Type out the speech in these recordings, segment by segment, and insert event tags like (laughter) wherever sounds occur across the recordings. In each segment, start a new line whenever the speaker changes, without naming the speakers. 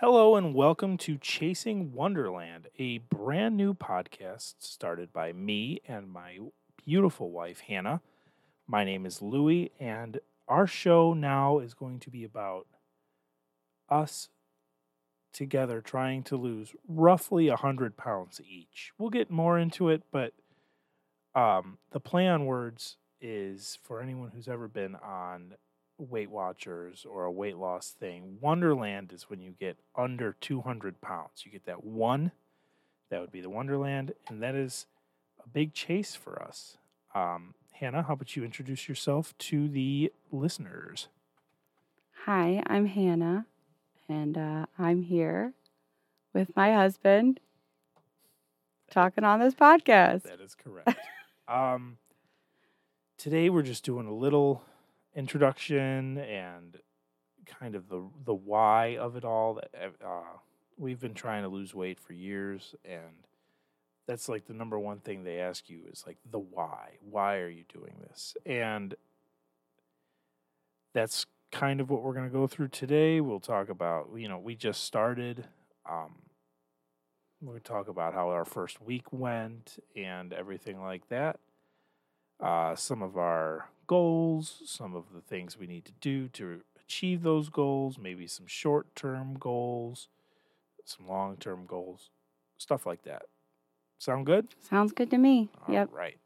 Hello and welcome to Chasing Wonderland, a brand new podcast started by me and my beautiful wife, Hannah. My name is Louie, and our show now is going to be about us together trying to lose roughly 100 pounds each. We'll get more into it, but um, the play on words is for anyone who's ever been on Weight Watchers or a weight loss thing. Wonderland is when you get under 200 pounds. You get that one, that would be the Wonderland, and that is a big chase for us. Um, Hannah, how about you introduce yourself to the listeners?
Hi, I'm Hannah, and uh, I'm here with my husband talking on this podcast.
That is correct. (laughs) um, today we're just doing a little introduction and kind of the the why of it all. That uh, we've been trying to lose weight for years, and that's like the number one thing they ask you is like the why. Why are you doing this? And that's kind of what we're going to go through today. We'll talk about you know we just started. Um, we'll talk about how our first week went and everything like that. Uh, some of our goals, some of the things we need to do to achieve those goals, maybe some short term goals, some long term goals, stuff like that. Sound good?
Sounds good to me.
All
yep.
right.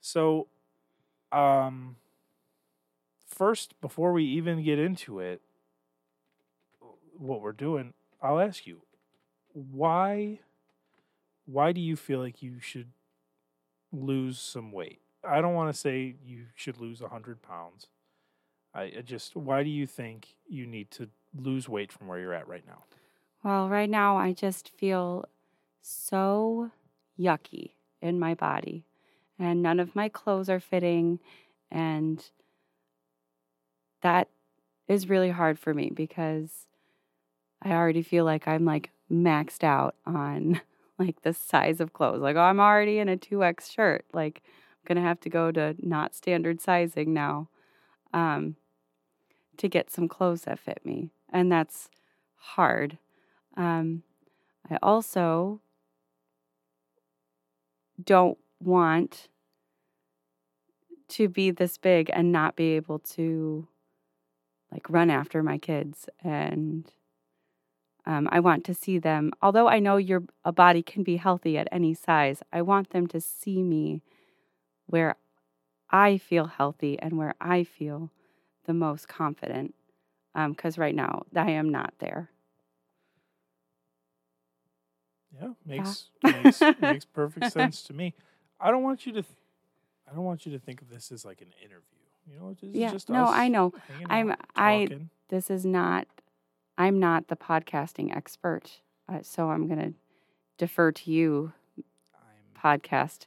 So, um, first, before we even get into it, what we're doing, I'll ask you, why, why do you feel like you should lose some weight? I don't want to say you should lose 100 pounds. I, just, why do you think you need to lose weight from where you're at right now?
Well, right now I just feel so yucky in my body, and none of my clothes are fitting, and that is really hard for me because I already feel like I'm like maxed out on (laughs) like the size of clothes. Like, oh, I'm already in a 2X shirt. Like, going to have to go to not standard sizing now um, to get some clothes that fit me. And that's hard. Um, I also don't want to be this big and not be able to like run after my kids and um, i want to see them although i know your a body can be healthy at any size i want them to see me where i feel healthy and where i feel the most confident because um, right now i am not there
yeah makes yeah. makes, (laughs) makes perfect sense to me i don't want you to th- i don't want you to think of this as like an interview you know, this
yeah.
just
no, I know.
I'm.
Out, I. This is not. I'm not the podcasting expert, uh, so I'm going to defer to you, I'm, podcast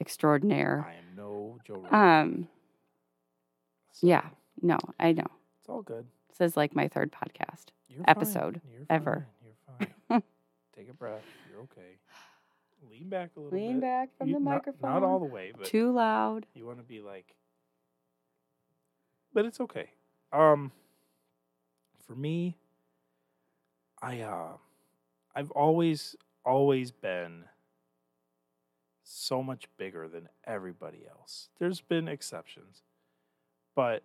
extraordinaire.
I am no Joe
Rogan. Um. So. Yeah. No, I know.
It's all good.
This is like my third podcast
You're
episode
You're
ever.
You're fine. (laughs) Take a breath. You're okay. Lean back a little
Lean
bit.
back from
you,
the
not,
microphone.
Not all the way, but
too loud.
You want to be like but it's okay. Um, for me, I uh, I've always always been so much bigger than everybody else. There's been exceptions, but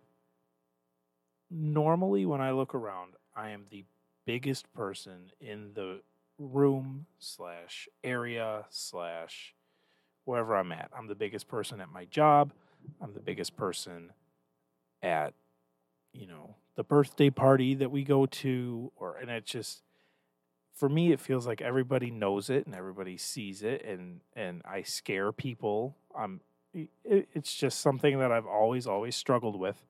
normally when I look around, I am the biggest person in the room slash area slash wherever I'm at. I'm the biggest person at my job. I'm the biggest person at you know the birthday party that we go to or and it just for me it feels like everybody knows it and everybody sees it and and I scare people. I'm it, it's just something that I've always always struggled with.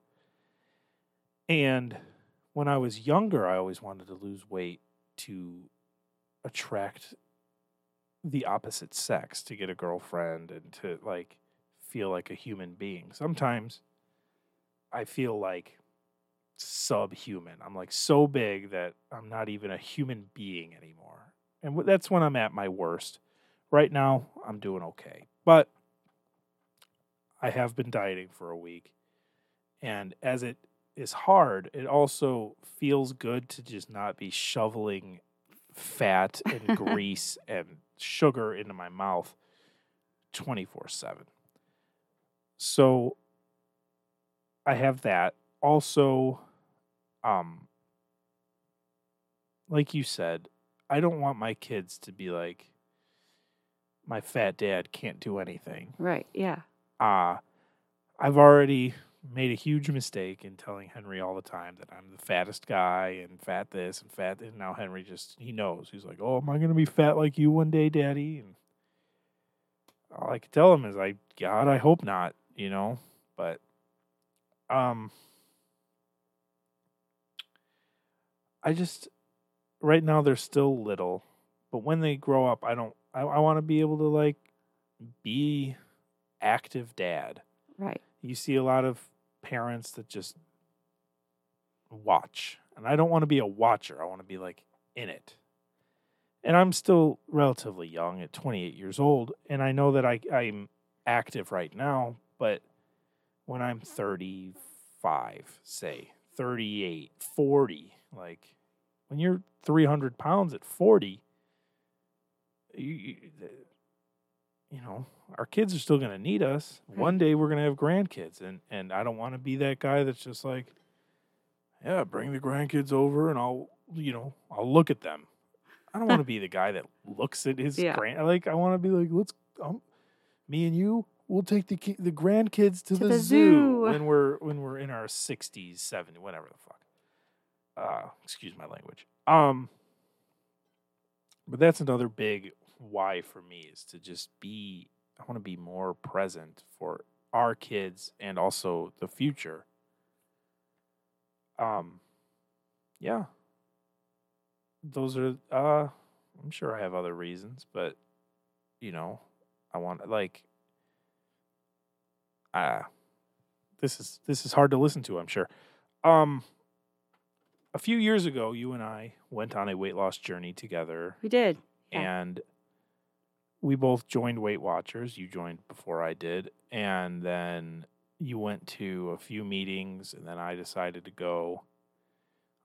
And when I was younger I always wanted to lose weight to attract the opposite sex to get a girlfriend and to like feel like a human being. Sometimes I feel like subhuman. I'm like so big that I'm not even a human being anymore. And that's when I'm at my worst. Right now, I'm doing okay. But I have been dieting for a week. And as it is hard, it also feels good to just not be shoveling fat and (laughs) grease and sugar into my mouth 24 7. So I have that. Also, um, like you said, I don't want my kids to be like, my fat dad can't do anything.
Right. Yeah.
Uh, I've already made a huge mistake in telling Henry all the time that I'm the fattest guy and fat this and fat this. And now Henry just, he knows. He's like, oh, am I going to be fat like you one day, daddy? And all I can tell him is, I, God, I hope not, you know? But, um, I just, right now they're still little, but when they grow up, I don't, I, I want to be able to like be active dad.
Right.
You see a lot of parents that just watch, and I don't want to be a watcher. I want to be like in it. And I'm still relatively young at 28 years old, and I know that I, I'm active right now, but when I'm 35, say 38, 40, like when you're 300 pounds at 40, you, you, you know, our kids are still going to need us.
Right.
One day we're going to have grandkids, and and I don't want to be that guy that's just like, yeah, bring the grandkids over, and I'll you know I'll look at them. I don't want to (laughs) be the guy that looks at his
Yeah.
grand. Like I want to be like, let's um, me and you. We'll take the ki- the grandkids to,
To
the,
the
zoo,
zoo.
when we're when we're in our sixties, seventy, whatever the fuck. Uh, excuse my language. Um, but that's another big why for me is to just be I want to be more present for our kids and also the future. Um yeah. Those are uh I'm sure I have other reasons, but you know, I want like ah this is this is hard to listen to, I'm sure. Um a few years ago, you and I went on a weight loss journey together
We did. Yeah.
and we both joined Weight Watchers. You joined before I did, and then you went to a few meetings, and then I decided to go.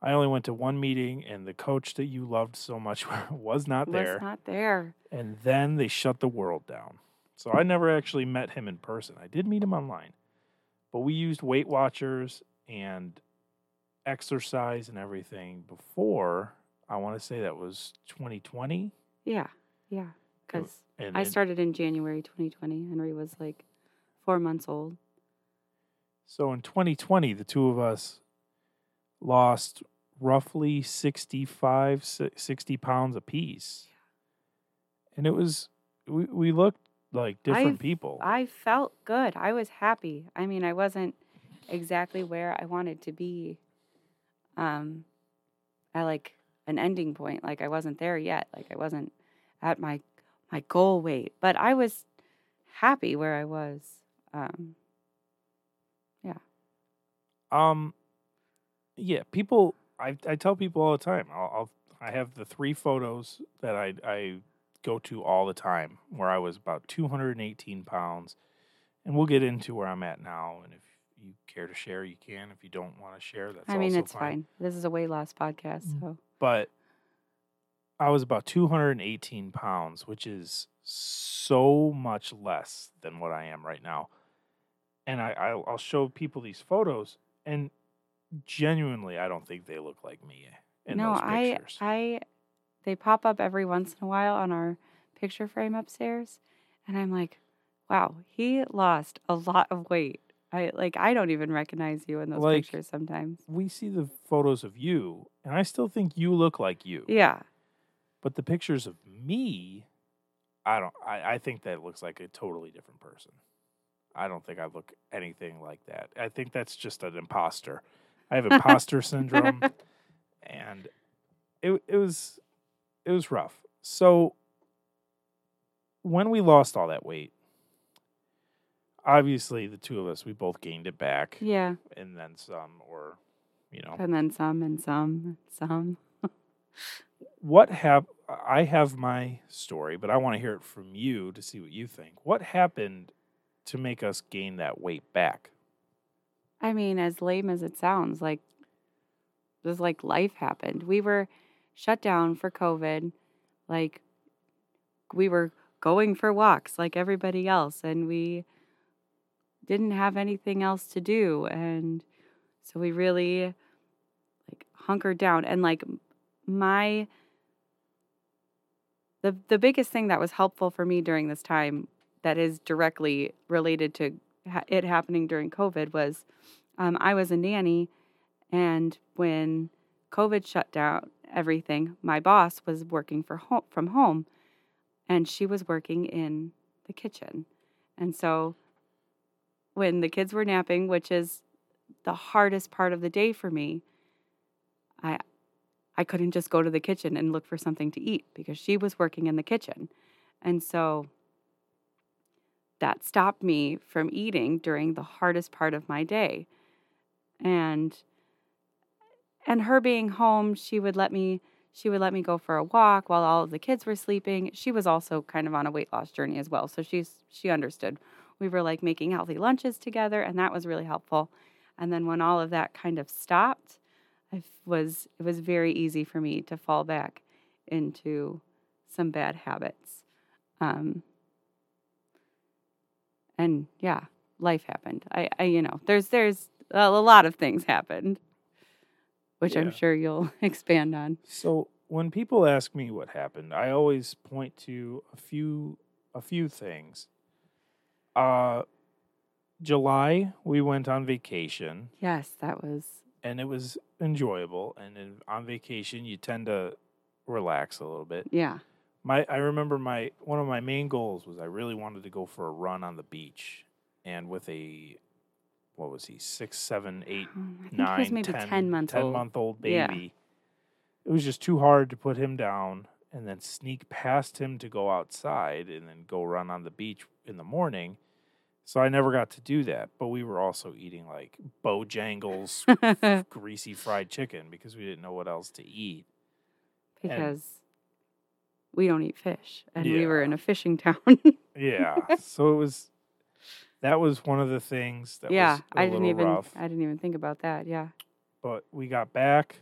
I only went to one meeting, and the coach that you loved so much (laughs) was not there.
Was not there.
And then they shut the world down. So I never actually met him in person. I did meet him online, but we used Weight Watchers and exercise and everything before. I want to say that was 2020.
Yeah. Yeah. Because I started in January 2020. Henry was like four months old.
So in 2020, the two of us lost roughly 65, 60 pounds apiece. And it was, we, we looked like different
I've-
people.
I felt good. I was happy. I mean, I wasn't exactly where I wanted to be um at like an ending point. Like I wasn't there yet. Like I wasn't at my my goal weight, but I was happy where I was. Um yeah.
Um, yeah, people. I I tell people all the time. I'll, I'll I have the three photos that I I go to all the time where I was about 218 pounds, and we'll get into where I'm at now. And if you care to share, you can. If you don't want to share, that's fine.
I mean, it's fine. This is a weight loss podcast,
Mm.
so
But I was about 218 pounds, which is so much less than what I am right now. And I, I'll, I'll show people these photos, and genuinely, I don't think they look like me in
no,
those
I
pictures.
I they pop up every once in a while on our picture frame upstairs, and I'm like, wow, he lost a lot of weight. I like I don't even recognize you in those
Like-
pictures sometimes.
we see the photos of you, and I still think you look like you.
Yeah,
But the pictures of me, I don't. I, I think that looks like a totally different person. I don't think I look anything like that. I think that's just an imposter. I have imposter syndrome, (laughs) and it it was it was rough. So when we lost all that weight, obviously the two of us we both gained it back,
yeah,
and then some, or you know,
and then some, and some, and some.
what have I have my story, but I want to hear it from you to see what you think. What happened to make us gain that weight back?
I mean, as lame as it sounds, like it was like life happened. We were shut down for COVID. Like we were going for walks like everybody else and we didn't have anything else to do and so we really like hunkered down and like my the the biggest thing that was helpful for me during this time that is directly related to ha- it happening during COVID was um, I was a nanny, and when COVID shut down everything, my boss was working for home, from home, and she was working in the kitchen, and so when the kids were napping, which is the hardest part of the day for me, I I couldn't just go to the kitchen and look for something to eat because she was working in the kitchen. And so that stopped me from eating during the hardest part of my day. And and her being home, she would let me she would let me go for a walk while all of the kids were sleeping. She was also kind of on a weight loss journey as well, so she's she understood. We were like making healthy lunches together and that was really helpful. And then when all of that kind of stopped, I was it was very easy for me to fall back into some bad habits. Um, and yeah, life happened. I, I, you know, there's there's a lot of things happened, which
Yeah.
I'm sure you'll (laughs) expand on.
So when people ask me what happened, I always point to a few a few things. Uh July we went on vacation
Yes, that was
and it was enjoyable and in, on vacation you tend to relax a little bit.
yeah.
My I remember my one of my main goals was I really wanted to go for a run on the beach and with a what was he, six, seven, eight,
Um, think
nine,
maybe
10
ten months
10
old.
month old baby.
Yeah.
baby. It was just too hard to put him down and then sneak past him to go outside and then go run on the beach in the morning. So I never got to do that. But we were also eating like Bojangles (laughs) greasy fried chicken because we didn't know what else to eat.
because we don't eat fish, and we were in a fishing town. (laughs)
Yeah. so it was that was one of the things that
yeah, I didn't even
rough.
I didn't even think about that. Yeah.
but we got back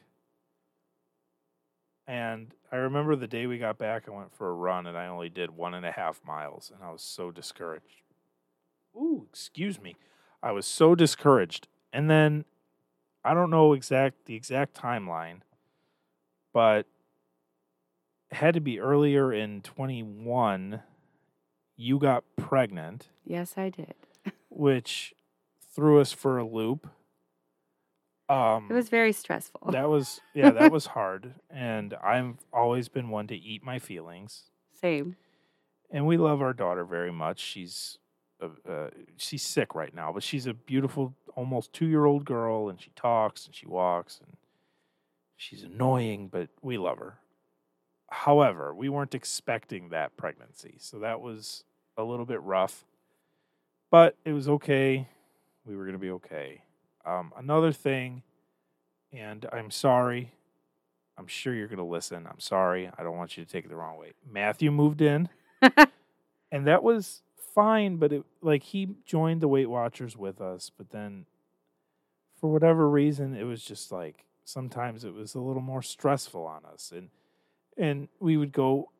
and i remember the day we got back i went for a run and i only did one and a half miles and i was so discouraged ooh excuse me. I was so discouraged. And then i don't know exact the exact timeline but it had to be earlier in 21 you got pregnant.
Yes, I did. (laughs)
which threw us for a loop. Um
It was very stressful.
that was yeah that was (laughs) hard. And i've always been one to eat my feelings.
Same.
and we love our daughter very much. She's uh, she's sick right now but she's a beautiful almost two year old girl and she talks and she walks and she's annoying but we love her. However we weren't expecting that pregnancy so that was a little bit rough but it was okay. We were going to be okay. Um, another thing and i'm sorry i'm sure you're going to listen i'm sorry i don't want you to take it the wrong way. Matthew moved in (laughs) and that was fine but it like he joined the weight watchers with us but then for whatever reason it was just like sometimes it was a little more stressful on us and and we would go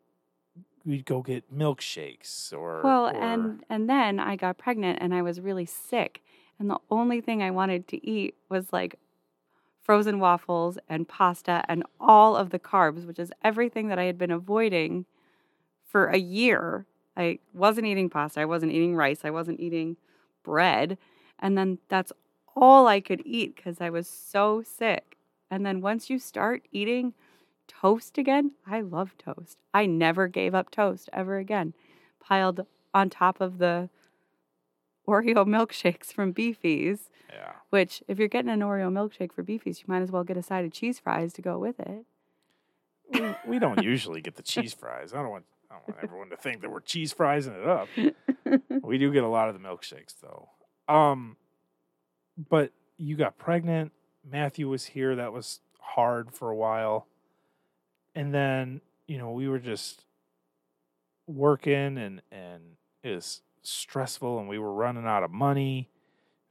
we'd go get milkshakes or
Well,
or-
and and then I got pregnant and I was really sick, and the only thing I wanted to eat was like frozen waffles and pasta and all of the carbs, which is everything that I had been avoiding for a year. I wasn't eating pasta, I wasn't eating rice, I wasn't eating bread, and then that's all I could eat because I was so sick. And then once you start eating toast again, I love toast. I never gave up toast ever again. Piled on top of the Oreo milkshakes from Beefy's,
yeah
which if you're getting an Oreo milkshake for Beefy's, you might as well get a side of cheese fries to go with it.
we, we don't usually get the cheese fries i don't want i don't want everyone to think that we're cheese fries it up (laughs) We do get a lot of the milkshakes though. Um but you got pregnant, Matthew was here, that was hard for a while. And then, you know, we were just working and and it was stressful and we were running out of money.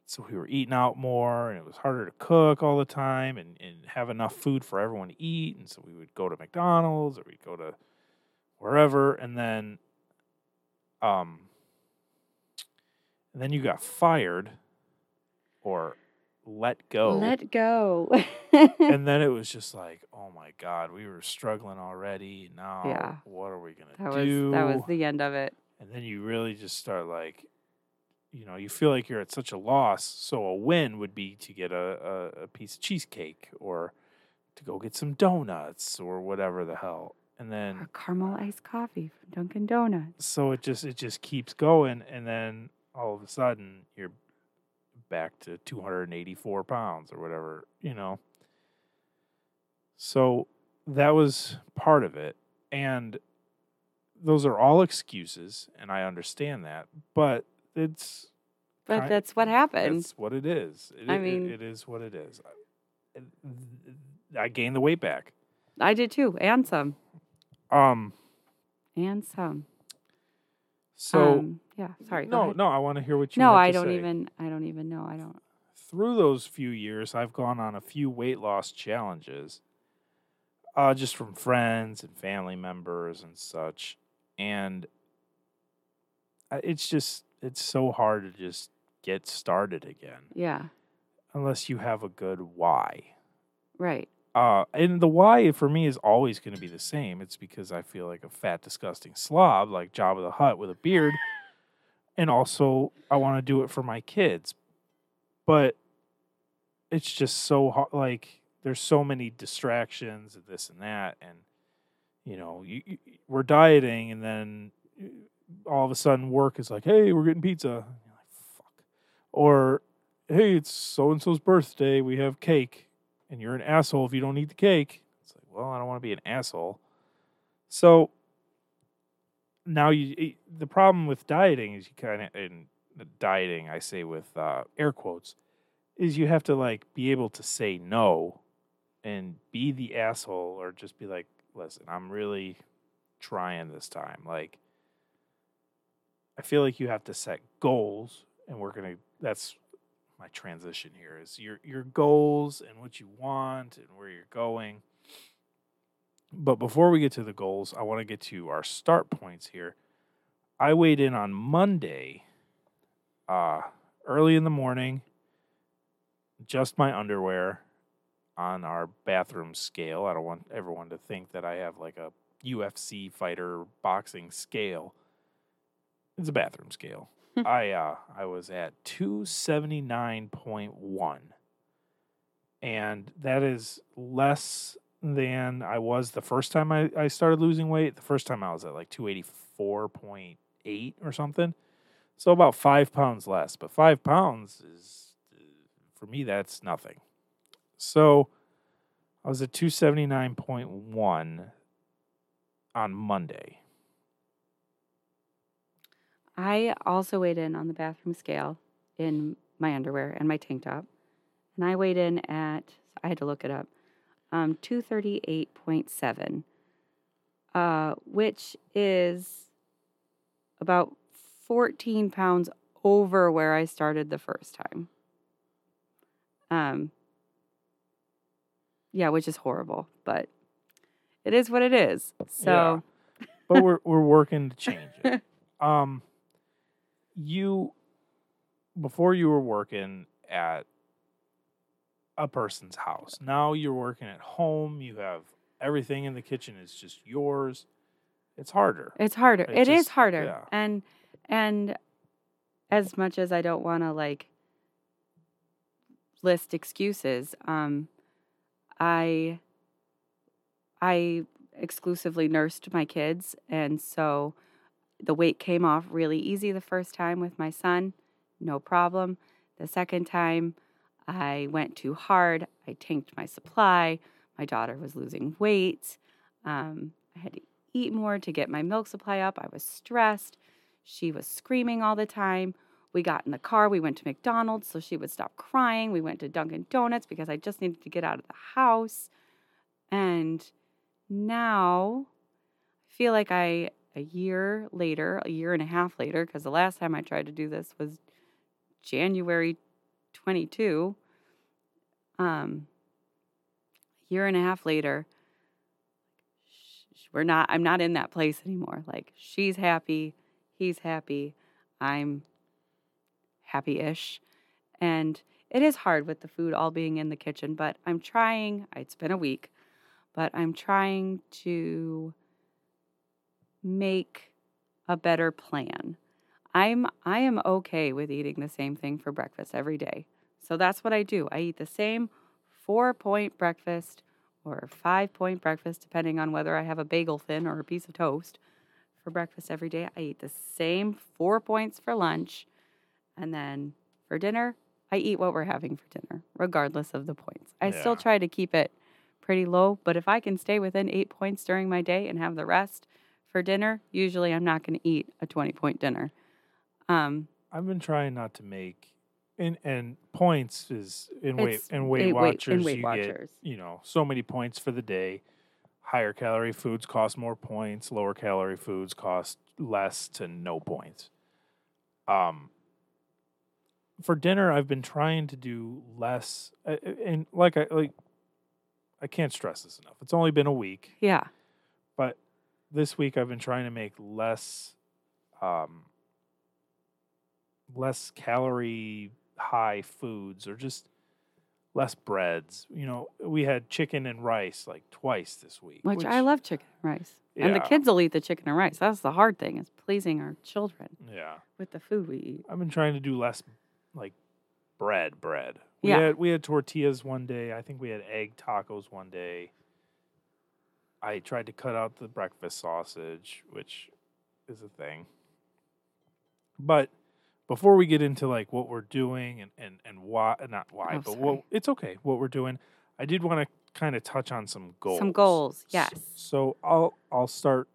so we were eating out more and it was harder to cook all the time and, and have enough food for everyone to eat and so we would go to mcdonald's or we'd go to wherever and then um and then you got fired or let go
Let go.
and then it was just like oh my god we were struggling already now
Yeah.
what are we gonna
that was
do
that was the end of it.
and then you really just start like you know you feel like you're at such a loss so a win would be to get a, a, a piece of cheesecake or to go get some donuts or whatever the hell and then
Or caramel iced coffee from Dunkin' Donuts.
so it just it just keeps going and then all of a sudden you're back to 284 pounds or whatever you know? So that was part of it and those are all excuses and i understand that but it's
But
Ki-
that's what happened.
that's what it is. It-
I
it-
mean-
it is what it is. I- i gained the weight back.
I did too, and some,
um
and some.
so
um, yeah. Sorry.
no no i want to hear what you
no, I don't
say.
even. I don't even know. I don't.
through those few years, I've gone on a few weight loss challenges, uh, just from friends and family members and such. And it's just, it's so hard to just get started again
Yeah.
unless you have a good why.
Right.
Uh, and the why for me is always going to be the same. It's because I feel like a fat, disgusting slob, like Jabba the Hutt with a beard. And also, I want to do it for my kids. But it's just so hard. Like, there's so many distractions and this and that. And, you know, you, you, we're dieting, and then uh, all of a sudden work is like, hey, we're getting pizza. Like, fuck. Or, hey, it's so and so's birthday. We have cake and you're an asshole if you don't eat the cake. It's like, well, I don't want to be an asshole. So now you the problem with dieting is you kind of in dieting I say with uh, air quotes is you have to like be able to say no and be the asshole or just be like, listen, I'm really trying this time. Like I feel like you have to set goals and we're to that's my transition here is your your goals and what you want and where you're going. But before we get to the goals, I want to get to our start points here. I weighed in on Monday, uh, early in the morning, just my underwear on our bathroom scale. I don't want everyone to think that I have like a UFC fighter boxing scale. It's a bathroom scale. I uh I was at 279.1 and that is less than I was the first time I, I started losing weight. The first time I was at like 284.8 or something. So about five pounds less. But five pounds is, for me, that's nothing. So I was at 279.1 on Monday.
I also weighed in on the bathroom scale in my underwear and my tank top. And I weighed in at, I had to look it up, um, 238.7, uh, which is about 14 pounds over where I started the first time. Um, yeah, which is horrible, but it is what it is. So,
but we're we're working to change it. (laughs) Um, you before you were working at a person's house. Now you're working at home. You have everything in the kitchen is just yours. It's harder.
It's harder.
It
It is
just-
harder.
yeah.
And and as much as I don't want to like list excuses, um I I exclusively nursed my kids and so the weight came off really easy the first time with my son, no problem. The second time I went too hard. I tanked my supply. My daughter was losing weight. Um, I had to eat more to get my milk supply up. I was stressed. She was screaming all the time. We got in the car. We went to McDonald's so she would stop crying. We went to Dunkin' Donuts because I just needed to get out of the house. And now I feel like I, a year later, a year and a half later, because the last time I tried to do this was January 22, um, a year and a half later, we're not, I'm not in that place anymore. Like, she's happy, he's happy, I'm happy ish. And it is hard with the food all being in the kitchen, but I'm trying, it's been a week, but I'm trying to make a better plan. I'm I am okay with eating the same thing for breakfast every day. So that's what I do. I eat the same 4-point breakfast or 5-point breakfast depending on whether I have a bagel thin or a piece of toast for breakfast every day. I eat the same 4 points for lunch and then for dinner, I eat what we're having for dinner regardless of the points. I still try to keep it pretty low, but if I can stay within 8 points during my day and have the rest for dinner, usually I'm not going to eat a 20 point dinner. Um,
I've been trying not to make and and points is in weight Weight
weight-
Watchers
in Weight
you
Watchers.
get you know so many points for the day. Higher calorie foods cost more points. Lower calorie foods cost less to no points. Um, for dinner, I've been trying to do less, uh, uh, and like I like, I can't stress this enough. It's only been a week,
yeah.
but this week I've been trying to make less, um, less calorie high foods or just less breads. You know, we had chicken and rice like twice this week,
Which, I love chicken and rice. And the kids will eat the chicken and rice. That's the hard thing is pleasing our children
Yeah,
with the food we eat.
I've been trying to do less like bread. Bread. We
Yeah.
had we had tortillas one day. I think we had egg tacos one day. I tried to cut out the breakfast sausage, which is a thing. But before we get into like what we're doing and and and why not why,
Oh,
but what it's okay what we're doing. I did want to kind of touch on some goals.
Some goals, yes.
So I'll I'll start.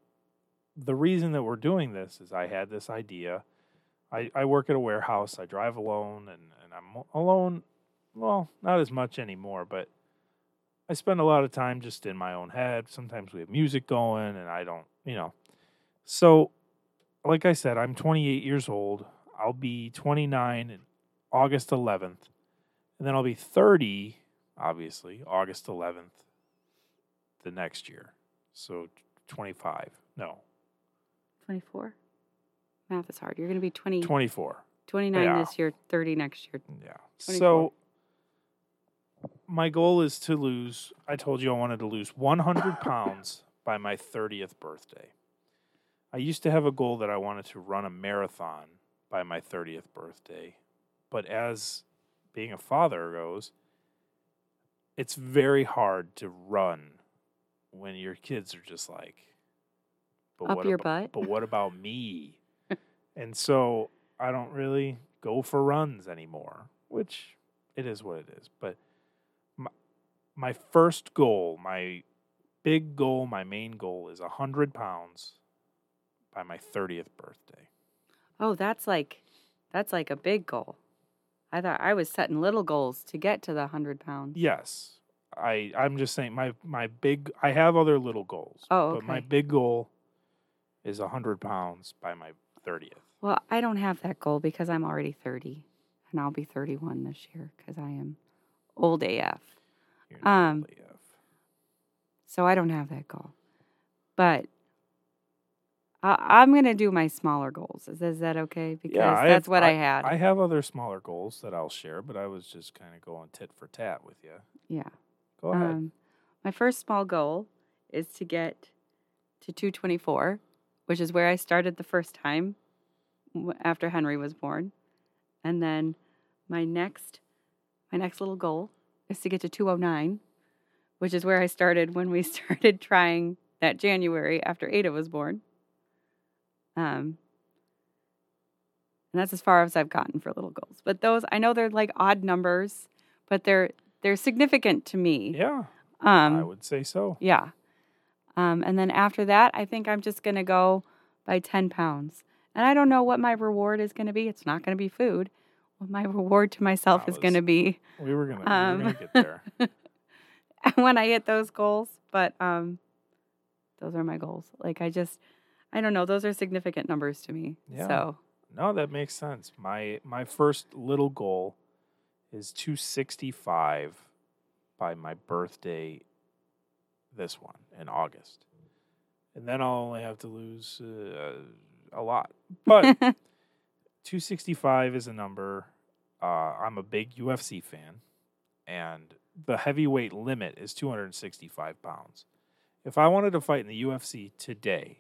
The reason that we're doing this is I had this idea. I, I work at a warehouse. I drive alone, and, and I'm alone. Well, not as much anymore, but I spend a lot of time just in my own head. Sometimes we have music going, and I don't, you know. So, like I said, I'm 28 years old. I'll be 29 in August 11th, and then I'll be 30, obviously, August 11th the next year. So 25. No,
24? Math is hard. You're going to be 20,
24.
29
yeah.
this year, 30 next year.
Yeah.
24.
So my goal is to lose. I told you I wanted to lose 100 (coughs) pounds by my 30th birthday. I used to have a goal that I wanted to run a marathon by my 30th birthday, but as being a father goes, it's very hard to run when your kids are just like, but
Up
what
your
about,
butt?
But what about me? (laughs) and so I don't really go for runs anymore, which it is what it is. But my first goal, my big goal, my main goal is 100 pounds by my 30th birthday.
Oh, that's like that's like a big goal. I thought I was setting little goals to get to the 100 pounds.
Yes. I I'm just saying my my big I have other little goals.
Oh, okay.
But my big goal is 100 pounds by my 30th.
Well, I don't have that goal because I'm already 30 and I'll be 31 this year because I am old AF. Um. So I don't have that goal. But I, I'm going to do my smaller goals. Is, is that okay? Because
I
that's
have-
what I, had.
I have other smaller goals that I'll share, but I was just kind of going tit for tat with you.
yeah.
Go ahead.
Um, my first small goal is to get to 224, which is where I started the first time after Henry was born. And then my next my next little goal is to get to 209, which is where I started when we (laughs) started trying that January after Ada was born. Um, and that's as far as I've gotten for little goals. But those I know they're like odd numbers, but they're they're significant to me.
yeah,
Um,
I would say so.
yeah. Um, and then after that, I think I'm just going to go by 10 pounds. And I don't know what my reward is going to be. It's not going to be food. What my reward to myself is going to be
We were we
Um,
gonna get there. (laughs)
when I hit those goals. But um, those are my goals. Like, I just, I don't know. Those are significant numbers to me.
Yeah.
So,
No, that makes sense. My my first little goal is 265 by my birthday this one in August. And then I'll only have to lose uh, a lot. But (laughs) 265 is a number. Uh, I'm a big UFC fan, and the heavyweight limit is 265 pounds. If I wanted to fight in the UFC today,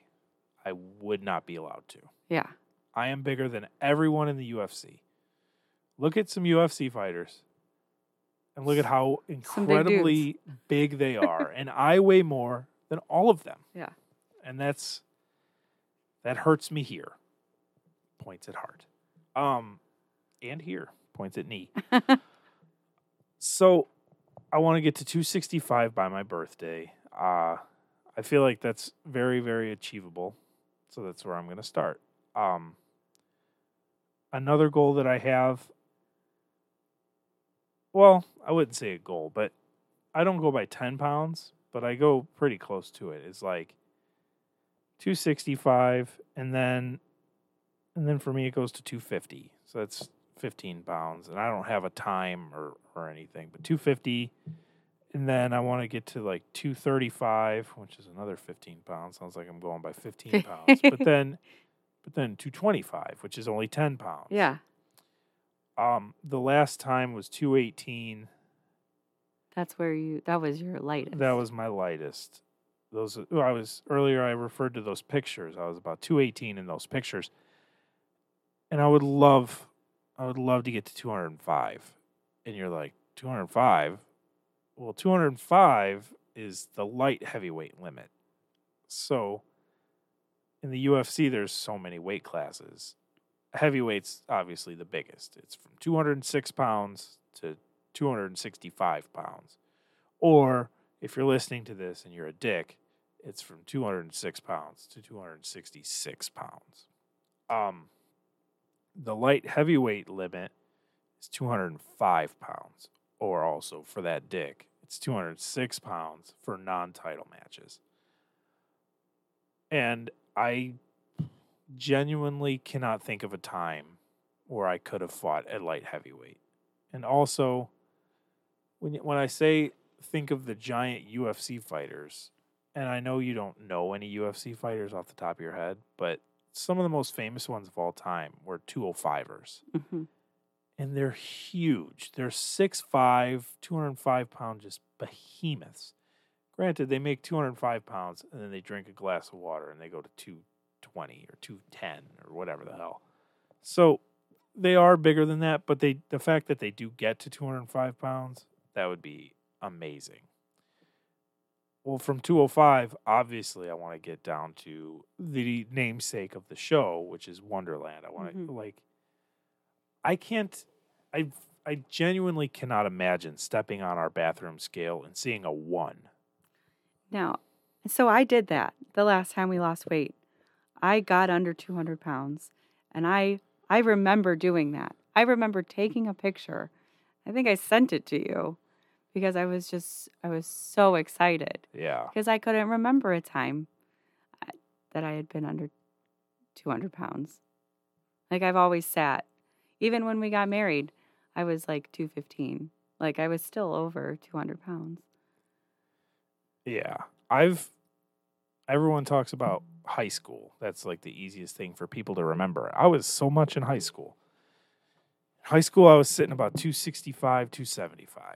I would not be allowed to.
Yeah.
I am bigger than everyone in the UFC. Look at some UFC fighters and look at how
Some big
incredibly big they are. (laughs) and I weigh more than all of them.
Yeah.
And that's that hurts me here. Points at heart. Um and here, points at knee. (laughs) So I want to get to 265 by my birthday. Uh, I feel like that's very, very achievable. So that's where I'm going to start. Um, another goal that I have, well, I wouldn't say a goal, but I don't go by 10 pounds, but I go pretty close to it. It's like 265, and then, and then for me it goes to 250. So that's 15 pounds and I don't have a time or, or anything, but 250. And then I want to get to like 235, which is another 15 pounds. Sounds like I'm going by 15 (laughs) pounds. But then, but then 225, which is only 10 pounds.
yeah.
Um, the last time was 218.
That's where you, that was your lightest.
That was my lightest. Those I was earlier. I referred to those pictures. I was about 218 in those pictures, and I would love, I would love to get to 205. And you're like 205. Well, 205 is the light heavyweight limit. So, in the UFC, there's so many weight classes. Heavyweight's obviously the biggest. It's from 206 pounds to 265 pounds. Or if you're listening to this and you're a dick, it's from 206 pounds to 266 pounds. Um, the light heavyweight limit is 205 pounds, or also for that dick, it's 206 pounds for non title matches. And I genuinely cannot think of a time where I could have fought at light heavyweight. And also, when when I say think of the giant UFC fighters, and I know you don't know any UFC fighters off the top of your head, but some of the most famous ones of all time were 205ers.
hmm
And they're huge. They're 6'5, 205 pound, just behemoths. Granted, they make 205 pounds and then they drink a glass of water and they go to 220 or 210 or whatever the hell. So they are bigger than that, but they the fact that they do get to 205 pounds, that would be amazing. Well, from 205, obviously, I want to get down to the namesake of the show, which is Wonderland. I want to,
Mhm.
like, I can't, I, I genuinely cannot imagine stepping on our bathroom scale and seeing a one.
Now, so I did that the last time we lost weight. I got under 200 pounds and I I remember doing that. I remember taking a picture. I think I sent it to you because I was just I was so excited
Yeah.
because I couldn't remember a time uh, that I had been under 200 pounds. Like I've always sat. Even when we got married, I was like 215. Like I was still over 200 pounds.
Yeah. I've everyone talks about high school. That's like the easiest thing for people to remember. I was so much in high school. High school I was sitting about 265, 275.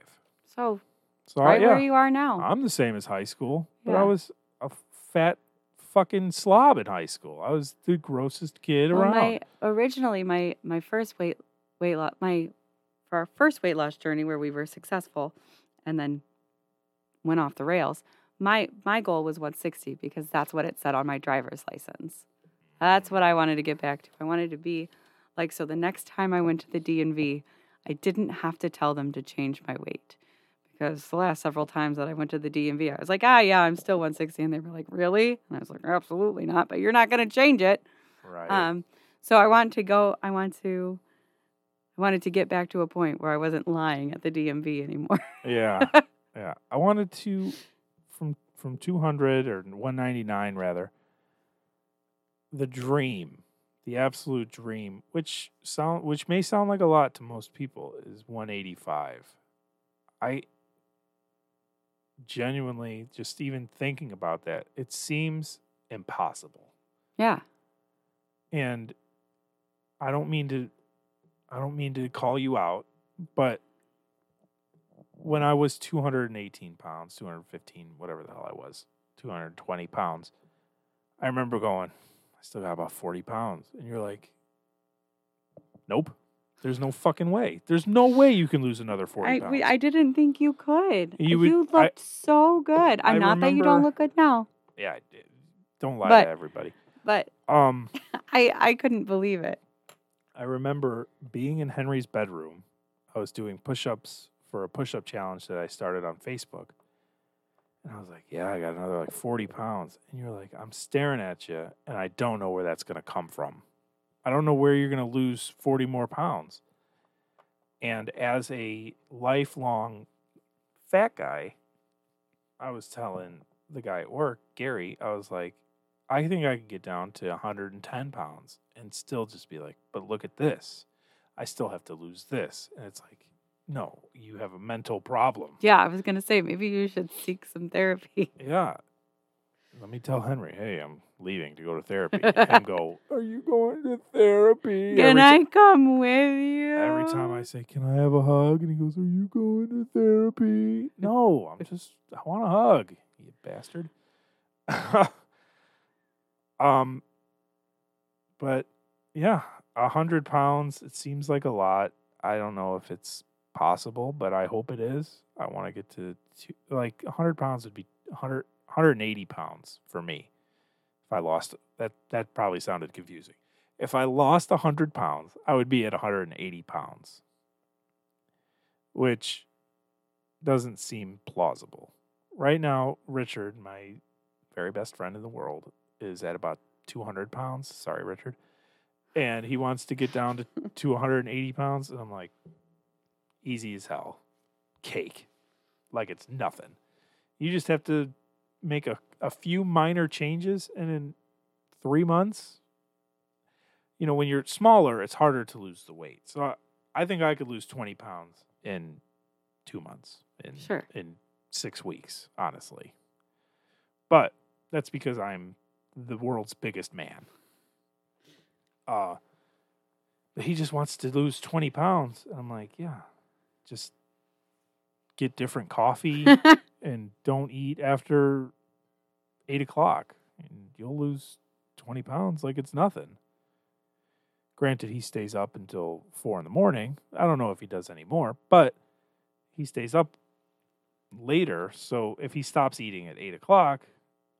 So
So
right
yeah,
where you are now.
I'm the same as high school, but
Yeah.
I was a fat fucking slob in high school. I was the grossest kid
Well,
around.
my originally my my first weight weight loss my for our first weight loss journey where we were successful, and then went off the rails. My my goal was 160 because that's what it said on my driver's license. That's what I wanted to get back to. I wanted to be like so. The next time I went to the DMV, I didn't have to tell them to change my weight because the last several times that I went to the DMV, I was like, ah, yeah, I'm still 160, and they were like, really? And I was like, absolutely not. But you're not going to change it.
right.
Um, so I want to go. I want to. I wanted to get back to a point where I wasn't lying at the DMV anymore.
yeah. (laughs) Yeah. I wanted to from from 200 or 199 rather. The dream the absolute dream, which sound which may sound like a lot to most people, is 185. I genuinely just even thinking about that, it seems impossible.
Yeah.
And I don't mean to I don't mean to call you out, but when I was 218 pounds, 215, whatever the hell I was, 220 pounds, I remember going, I still got about 40 pounds. And you're like, nope. There's no fucking way. There's no way you can lose another 40
I
pounds.
we, I didn't think you could.
You
You,
would- I-
looked so good.
I
I'm not that you don't look good now,
yeah, I did. don't lie
But-
to everybody.
but
Um, (laughs)
I I couldn't believe it.
I remember being in Henry's bedroom. I was doing push ups for a push up challenge that I started on Facebook. And I was like, Yeah, I got another like 40 pounds. And you're like, I'm staring at you, and I don't know where that's going to come from. I don't know where you're going to lose 40 more pounds. And as a lifelong fat guy, I was telling the guy at work, Gary, I was like, I think I could get down to 110 pounds and still just be like, but look at this. I still have to lose this. And it's like, no, you have a mental problem.
Yeah, I was gonna say maybe you should seek some therapy.
Yeah. Let me tell Henry, hey, I'm leaving to go to therapy. (laughs) and go, are you going to therapy?
Can
every,
I come with you?
every time I say, can I have a hug? And he goes, are you going to therapy? No, I'm just, I want a hug, you bastard. (laughs) um, but yeah, a hundred pounds, it seems like a lot. I don't know if it's possible, but I hope it is. I want to get to two, like a hundred pounds would be 100, 180 pounds for me. If I lost that, that probably sounded confusing. If I lost hundred pounds, I would be at 180 pounds, which doesn't seem plausible. Right now, Richard, my very best friend in the world, is at about 200 pounds. Sorry, Richard. And he wants to get down to, (laughs) to 180 pounds. And I'm like, easy as hell. Cake. Like it's nothing. You just have to make a, a few minor changes. And in three months, you know, when you're smaller, it's harder to lose the weight. So I, I think I could lose 20 pounds in two months, in,
Sure.
in six weeks, honestly. But that's because I'm the world's biggest man. Uh, but he just wants to lose 20 pounds. And I'm like, yeah, just get different coffee (laughs) and don't eat after eight o'clock. And you'll lose 20 pounds like it's nothing. Granted, he stays up until four in the morning. I don't know if he does anymore, but he stays up later. So if he stops eating at eight o'clock,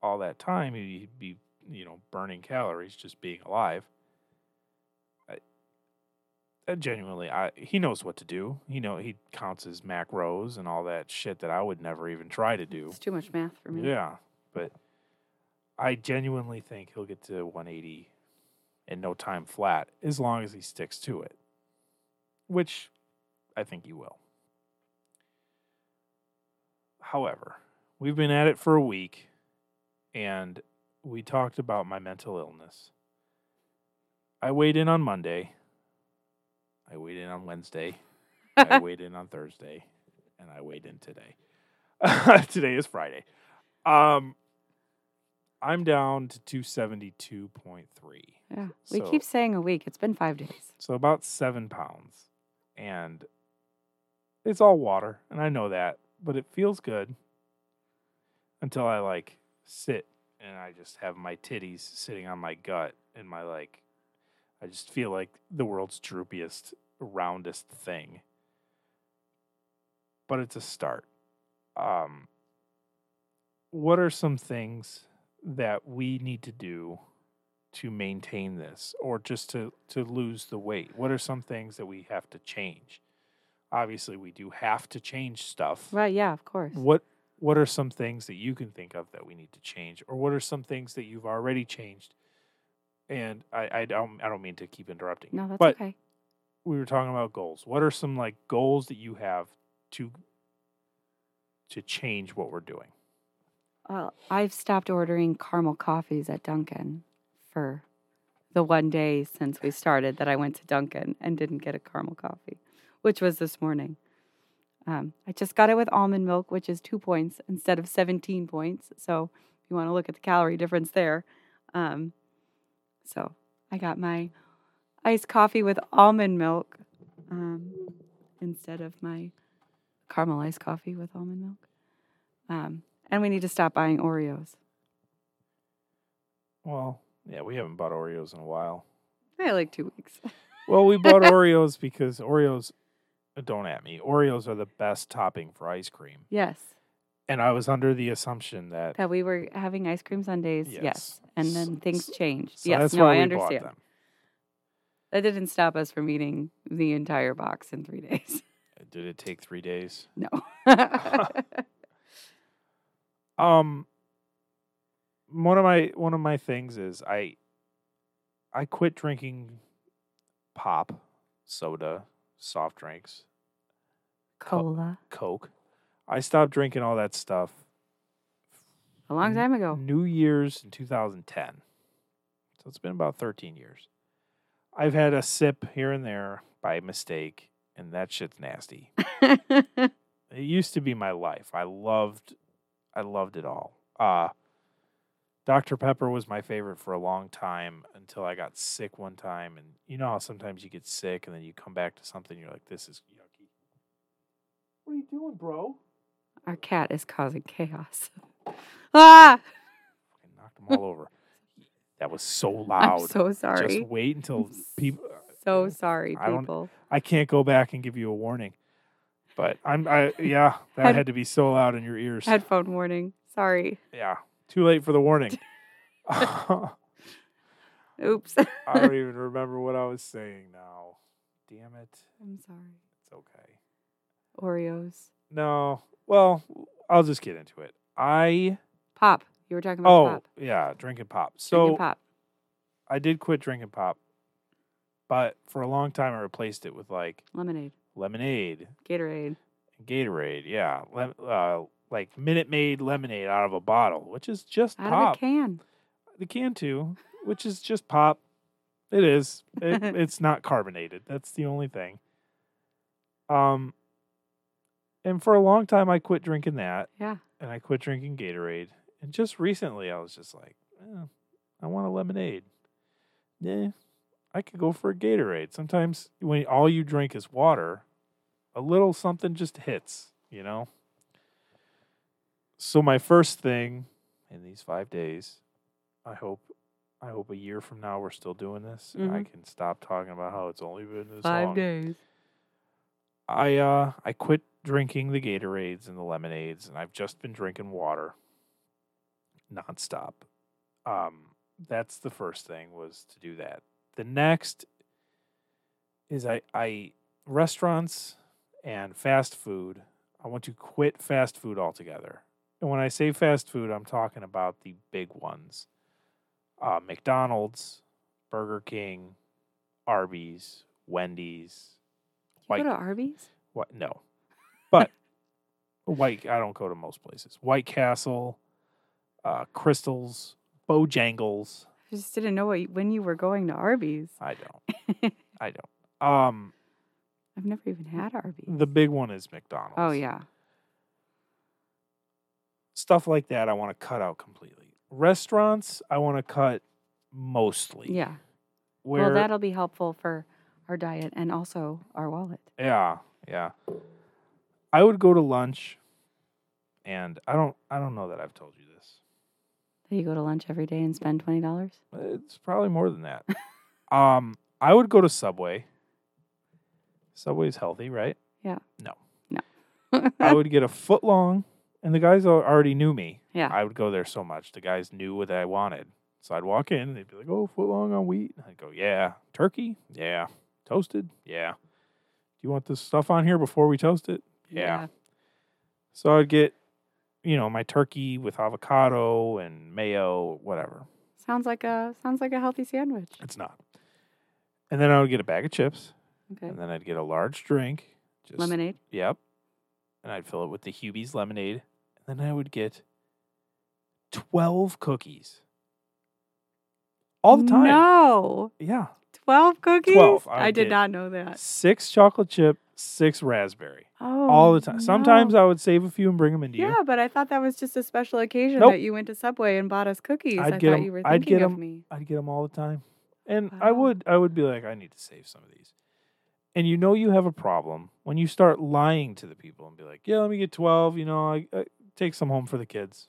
all that time he'd be, you know, burning calories just being alive. I, I genuinely, I he knows what to do. You know, he counts his macros and all that shit that I would never even try to do.
It's too much math for me.
Yeah, but I genuinely think he'll get to 180 in no time flat as long as he sticks to it, which I think he will. However, we've been at it for a week and we talked about my mental illness. I weighed in on Monday. I weighed in on Wednesday. I (laughs) weighed in on Thursday. And I weighed in today. (laughs) today is Friday. Um, I'm down to 272.3.
Yeah. We
So-
keep saying a week. It's been five days.
So about seven pounds. And it's all water. And I know that. But it feels good until I like sit and I just have my titties sitting on my gut and my like, I just feel like the world's droopiest, roundest thing. But it's a start. Um, what are some things that we need to do to maintain this or just to to lose the weight what are some things that we have to change obviously we do have to change stuff
Right. Yeah. Of course.
what what are some things that you can think of that we need to change or what are some things that you've already changed and i i don't i don't mean to keep interrupting
No, that's
but
okay.
we were talking about goals what are some like goals that you have to to change what we're doing
Well, I've stopped ordering caramel coffees at Dunkin' for the one day since we started that I went to Dunkin' and didn't get a caramel coffee, which was this morning. Um, I just got it with almond milk, which is two points instead of 17 points. So if you want to look at the calorie difference there. Um, so I got my iced coffee with almond milk um, instead of my caramel iced coffee with almond milk. And we need to stop buying Oreos.
Well, yeah, we haven't bought Oreos in a while.
I like two weeks. (laughs)
Well, we bought Oreos because Oreos, uh, don't at me, Oreos are the best topping for ice cream.
yes.
And I was under the assumption that.
That we were having ice cream sundaes. Yes.
Yes.
And then things changed.
So
yes.
that's
no, I understand.
them.
That didn't stop us from eating the entire box in three days.
Did it take three days?
No. (laughs) (laughs)
Um, one of my one of my things is I I quit drinking pop, soda, soft drinks,
Cola.
Coke. I stopped drinking all that stuff
A long time ago.
New Year's in 2010. So it's been about 13 years. I've had a sip here and there by mistake, and that shit's nasty. (laughs) It used to be my life. I loved I loved it all. Uh Dr. Pepper was my favorite for a long time until I got sick one time and you know how sometimes you get sick and then you come back to something you're like this is yucky. What are you doing, bro?
Our cat is causing chaos. (laughs) ah!
I knocked them all (laughs) over. That was so loud.
I'm so sorry.
Just wait until (laughs) people
so sorry,
I
people.
I can't go back and give you a warning. But I'm I yeah, that
Head-
had to be so loud in your ears.
Headphone warning. Sorry.
Yeah. Too late for the warning. (laughs)
Oops. (laughs)
I don't even remember what I was saying now. Damn it.
I'm sorry.
It's okay.
Oreos.
No. Well, I'll just get into it. I
Pop. You were talking about
oh
pop.
yeah, drinking pop. So Drinking
pop.
I did quit drinking pop, but for a long time I replaced it with like
Lemonade.
Lemonade,
Gatorade.
Gatorade. Yeah, lem- uh, like Minute Maid lemonade out of a bottle, which is just
Out
pop.
of a can.
the can too, which is just pop. It is. It, (laughs) it's not carbonated. That's the only thing. Um, and for a long time, I quit drinking that,
Yeah.
and I quit drinking Gatorade. And just recently, I was just like, eh, I want a lemonade. Yeah, I could go for a Gatorade. Sometimes when all you drink is water, a little something just hits, you know. So my first thing in these five days, I hope, I hope a year from now we're still doing this, and I
Mhm.
can stop talking about how it's only been this
Five
long.
days.
I uh I quit drinking the Gatorades and the lemonades, and I've just been drinking water nonstop. Um, that's the first thing was to do that. The next is I I restaurants and fast food. I want to quit fast food altogether. And when I say fast food, I'm talking about the big ones. Uh, McDonald's, Burger King, Arby's, Wendy's,
You
White
go to Arby's?
what? No, but (laughs) White. I don't go to most places. White Castle, uh, Krystals, Bojangles.
Just didn't know what, when you were going to Arby's.
I don't. (laughs) I don't. Um,
I've never even had Arby's.
the big one is McDonald's.
Oh, yeah.
stuff like that. I want to cut out completely. Restaurants, I want to cut mostly.
Yeah.
Where
well, that'll be helpful for our diet and also our wallet.
Yeah, yeah. I would go to lunch, and I don't. I don't know that I've told you this.
You go to lunch every day and spend $20?
It's probably more than that. (laughs) um, I would go to Subway. Subway's healthy, right? Yeah. No. No. I (laughs) would get a foot long, and the guys already knew me.
Yeah.
I would go there so much. The guys knew what I wanted. So I'd walk in, and they'd be like, "Oh, foot long on wheat." I'd go, "Yeah." Turkey, yeah. Toasted, yeah. Do you want this stuff on here before we toast it? yeah. So I'd get, you know, my turkey with avocado and mayo, whatever.
Sounds like a sounds like a healthy sandwich.
It's not. And then I would get a bag of chips,
Okay.
and then I'd get a large drink. Just,
Lemonade.
Yep. And I'd fill it with the Hubert's lemonade, and then I would get twelve cookies. all the time.
No.
Yeah,
12 cookies?
12, I
I, did
did.
not know that.
six chocolate chip, six raspberry,
Oh.
all the oh, time. Sometimes. I would save a few and bring them into you.
Yeah, but I thought that was just a special occasion
Nope.
that you went to Subway and bought us cookies.
I'd
I
get
thought
'em-
you were
I'd
thinking
get them,
me.
I'd get them all the time, and I would I would be like, I need to save some of these. And you know you have a problem when you start lying to the people and be like, yeah, let me get twelve. You know, I, I take some home for the kids.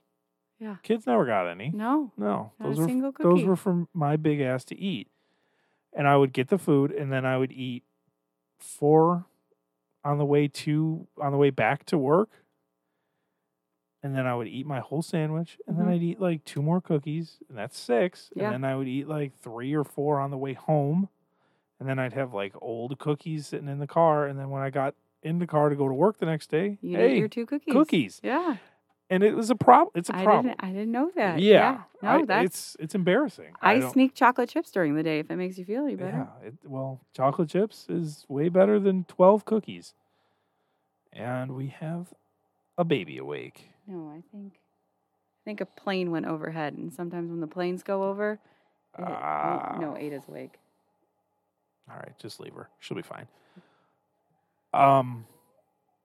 Yeah.
Kids never got any.
No,
No, those were those were for my big ass to eat. And I would get the food and then I would eat four on the way to on the way back to work. And then I would eat my whole sandwich and
Mhm.
then I'd eat like two more cookies and that's six.
Yeah.
And then I would eat like three or four on the way home. And then I'd have like old cookies sitting in the car and then when I got in the car to go to work the next day,
you
hey,
ate your two cookies.
cookies.
Yeah.
And it was a problem. It's a problem.
didn't I didn't know that.
Yeah,
No,
I-
that's
it's it's embarrassing.
I,
don't-
sneak chocolate chips during the day if it makes you feel any better.
Yeah, it, well, chocolate chips is way better than 12 cookies. And we have a baby awake.
No, I think I think a plane went overhead and sometimes when the planes go over it-
Ah.
no, Ada's awake.
All right, just leave her. She'll be fine. Um,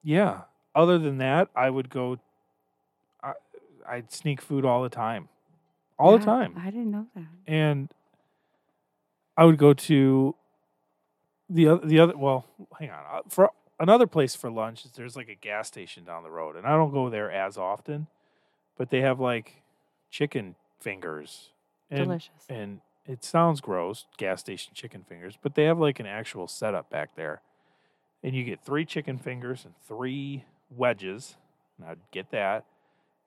yeah. Other than that, I would go. I'd sneak food all the time, all the time,
I didn't know that.
and I would go to the other. The other. Well, hang on. Uh, For another place for lunch, there's like a gas station down the road, and I don't go there as often, but they have like chicken fingers. And
Delicious.
and it sounds gross, gas station chicken fingers, but they have like an actual setup back there. And you get three chicken fingers and three wedges. And I'd get that.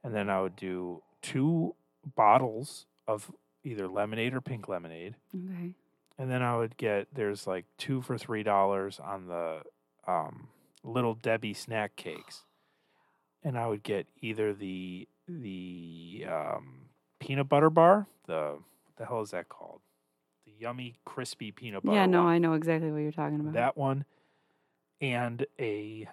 And then I would do two bottles of either lemonade or pink lemonade.
Okay.
And then I would get there's like two for three dollars on the um, little Debbie snack cakes. And I would get either the the um, peanut butter bar, the what the hell is that called? The yummy crispy peanut butter.
Yeah, no,
one.
I know exactly what you're talking about.
that one, and a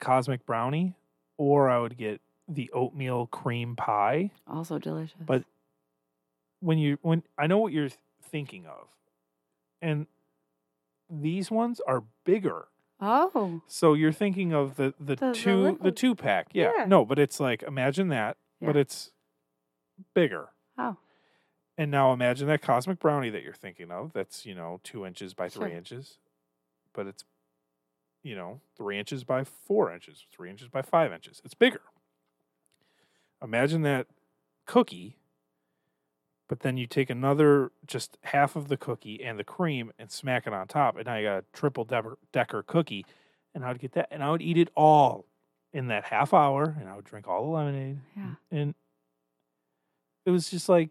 cosmic brownie, or I would get the oatmeal cream pie.
also delicious.
But when you when I know what you're thinking of, and these ones are bigger.
oh,
So you're thinking of the the,
The- the
two the,
little-
two pack. Yeah.
Yeah.
No, but it's like imagine that, but it's bigger.
oh,
And now imagine that cosmic brownie that you're thinking of. That's you know two inches by three
Sure.
inches, but it's you know three inches by four inches, three inches by five inches. It's bigger. Imagine that cookie, but then you take another just half of the cookie and the cream and smack it on top, and now you got a triple decker, decker cookie. And I would get that, and I would eat it all in that half hour, and I would drink all the lemonade,
yeah.
and it was just like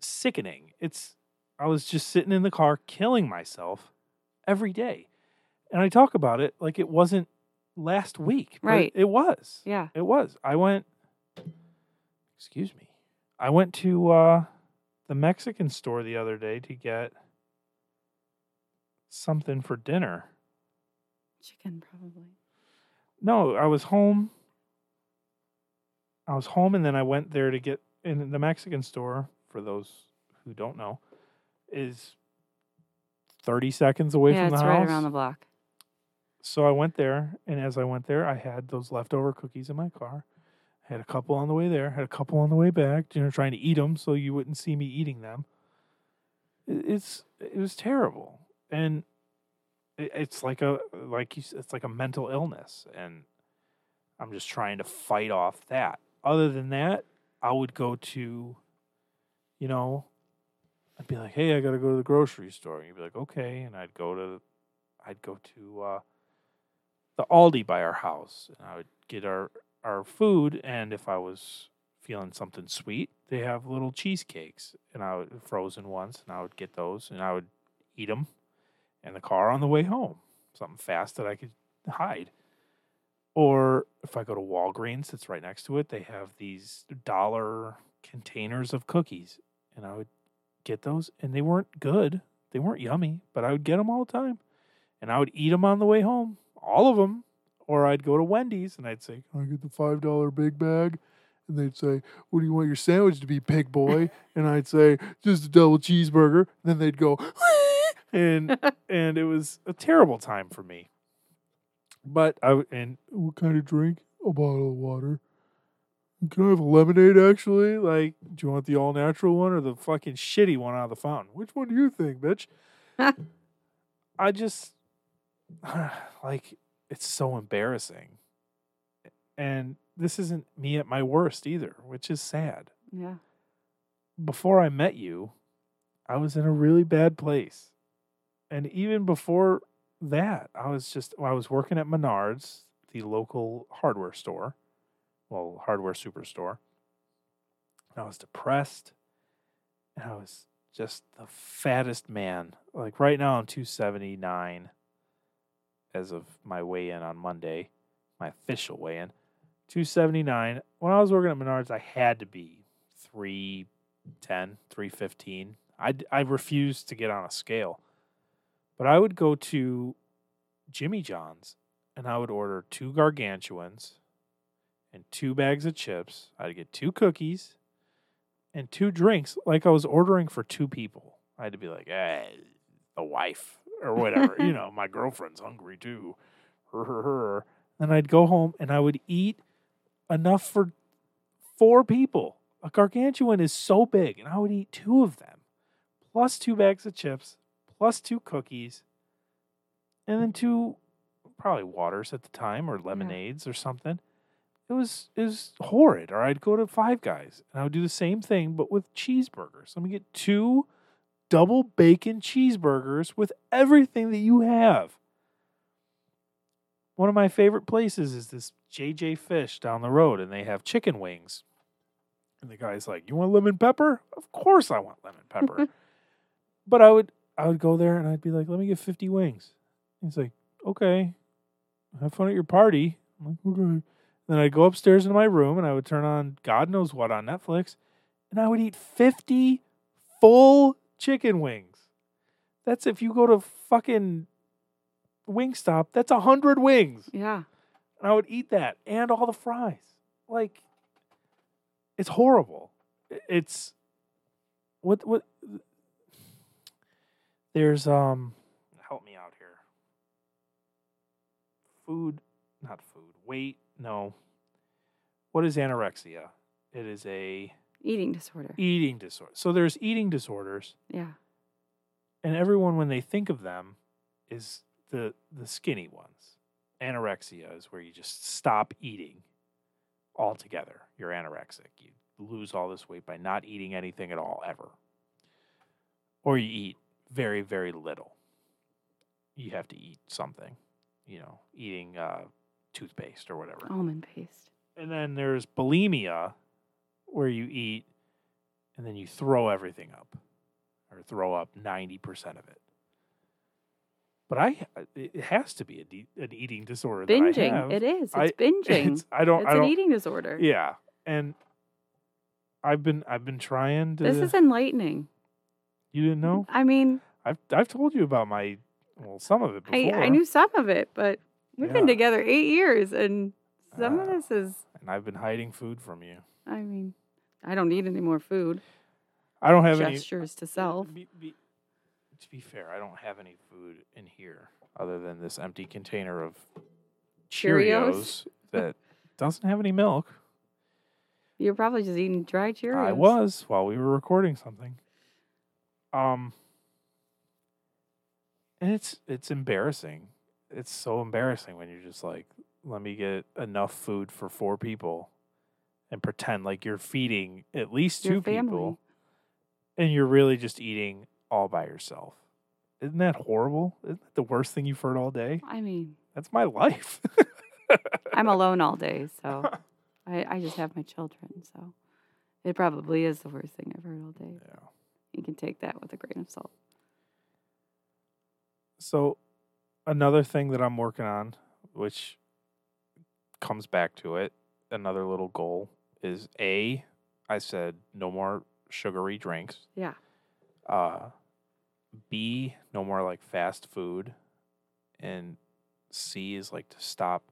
sickening. It's I was just sitting in the car killing myself every day. And I talk about it like it wasn't last week. but
Right.
It was.
Yeah.
It was. I went excuse me. I went to uh the Mexican store the other day to get something for dinner.
Chicken, probably.
No, I was home. I was home and then I went there to get in the Mexican store, for those who don't know, is 30 seconds away from the house.
yeah, it's right around the block.
So I went there, and as I went there, I had those leftover cookies in my car. Had a couple on the way there, had a couple on the way back, you know, trying to eat them so you wouldn't see me eating them. It- It's it was terrible, and it's like a like you, it's like a mental illness, and I'm just trying to fight off that. Other than that, I would go to, you know, I'd be like, hey, I got to go to the grocery store. And you'd be like, okay, and I'd go to, I'd go to. uh the Aldi by our house, and I would get our our food. And if I was feeling something sweet, they have little cheesecakes, and I would frozen ones, and I would get those, and I would eat them in the car on the way home. Something fast that I could hide. Or if I go to Walgreens, that's right next to it, they have these dollar containers of cookies, and I would get those, and they weren't good. They weren't yummy, but I would get them all the time, and I would eat them on the way home, all of them. Or I'd go to Wendy's and I'd say, "Can I get the five dollar big bag?" and they'd say, "What do you want your sandwich to be, pig boy?" (laughs) and I'd say, "Just a double cheeseburger." And then they'd go, (laughs) and (laughs) and it was a terrible time for me. But I and what kind of drink? A bottle of water. Can I have a lemonade? Actually, like, do you want the all natural one or the fucking shitty one out of the fountain? Which one do you think, bitch? I just (sighs) like it's so embarrassing, and this isn't me at my worst either, which is sad.
Yeah.
Before I met you, I was in a really bad place, and even before that, I was just I was working at Menards, the local hardware store, well, hardware superstore. I was depressed, and I was just the fattest man. Like right now, I'm 279 as of my weigh in on Monday, my official weigh in. 279. When I was working at Menards, I had to be 310, 315. I, I refused to get on a scale. But I would go to Jimmy John's and I would order two gargantuans and two bags of chips. I'd get two cookies and two drinks like I was ordering for two people. I had to be like, eh, hey, the wife or whatever. you (laughs) know, my girlfriend's hungry too. Her, her, her. Then I'd go home and I would eat enough for four people. A gargantuan is so big, and I would eat two of them, plus two bags of chips, plus two cookies, and then two probably waters at the time or lemonades or something. It was it was horrid. Or I'd go to Five Guys and I would do the same thing, but with cheeseburgers. Let me get two double bacon cheeseburgers with everything that you have. One of my favorite places is this JJ Fish down the road, and they have chicken wings. And the guy's like, "You want lemon pepper? Of course I want lemon pepper." (laughs) but I would I would go there and I'd be like, "Let me get fifty wings." He's like, "Okay, have fun at your party." I'm like, "Okay." Then I'd go upstairs into my room and I would turn on God knows what on Netflix, and I would eat fifty full chicken wings. That's if you go to fucking Wingstop, that's a hundred wings.
Yeah.
And I would eat that and all the fries. Like it's horrible. It's what what there's um help me out here. Food, not food. Weight, no. What is anorexia? It is a
Eating disorder.
eating disorder. So there's eating disorders
Yeah.
and everyone when they think of them is the the skinny ones. Anorexia is where you just stop eating altogether. You're anorexic. You lose all this weight by not eating anything at all ever. Or you eat very very little. You have to eat something, you know, eating uh, toothpaste or whatever.
Almond paste.
And then there's bulimia, where you eat and then you throw everything up, or throw up ninety percent of it. But I, it has to be a de- an eating disorder. that I
Binging. It is. It's
I-
binging.
It's, (laughs) I don't.
it's
I
an
don't.
eating disorder.
Yeah, and I've been I've been trying to.
This is enlightening.
you didn't know?
I mean,
I've I've told you about my well some of it
I,
before.
I knew some of it, but we've been together eight years, and some of
Ah.
this is.
and I've been hiding food from you.
I mean, I don't need any more food.
I don't have any
Gestures to self.
Be, be, to be fair, I don't have any food in here other than this empty container of
Cheerios?
Cheerios (laughs) that doesn't have any milk.
You're probably just eating dry Cheerios.
I was while we were recording something. Um, and it's it's embarrassing. It's so embarrassing when you're just like, let me get enough food for four people, and pretend like you're feeding at least
Your
two
family.
people, and you're really just eating all by yourself. Isn't that horrible? Isn't that the worst thing you've heard all day?
I mean,
That's my life.
I'm alone all day, so (laughs) I, I just have my children. So it probably is the worst thing I've heard all day.
yeah.
You can take that with a grain of salt.
So, another thing that I'm working on, which comes back to it, another little goal is A, I said no more sugary drinks.
Yeah.
Uh, B, no more like fast food. And C is like to stop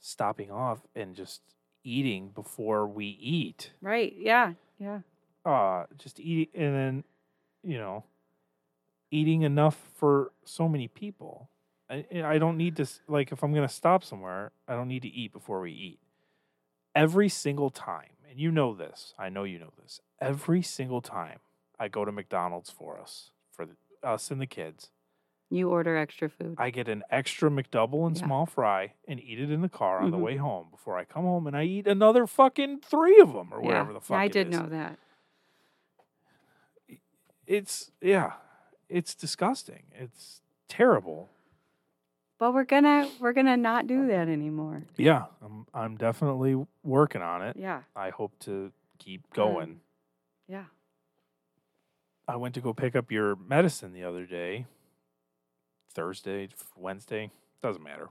stopping off and just eating before we eat.
Right. Yeah. Yeah.
Uh just eat and then, you know, eating enough for so many people. I I don't need to like if I'm going to stop somewhere, I don't need to eat before we eat. Every single time, and you know this. I know you know this. Every single time I go to McDonald's for us, for the, us and the kids,
You order extra food.
I get an extra McDouble and
Yeah.
small fry and eat it in the car on the
Mhm.
way home before I come home and I eat another fucking three of them or
yeah.
whatever the fuck.
I did
is.
know that.
It's yeah, it's disgusting. It's terrible.
But we're gonna we're gonna not do that anymore.
Yeah, I'm I'm definitely working on it.
Yeah.
I hope to keep going.
Um, Yeah.
I went to go pick up your medicine the other day. Thursday, Wednesday, doesn't matter.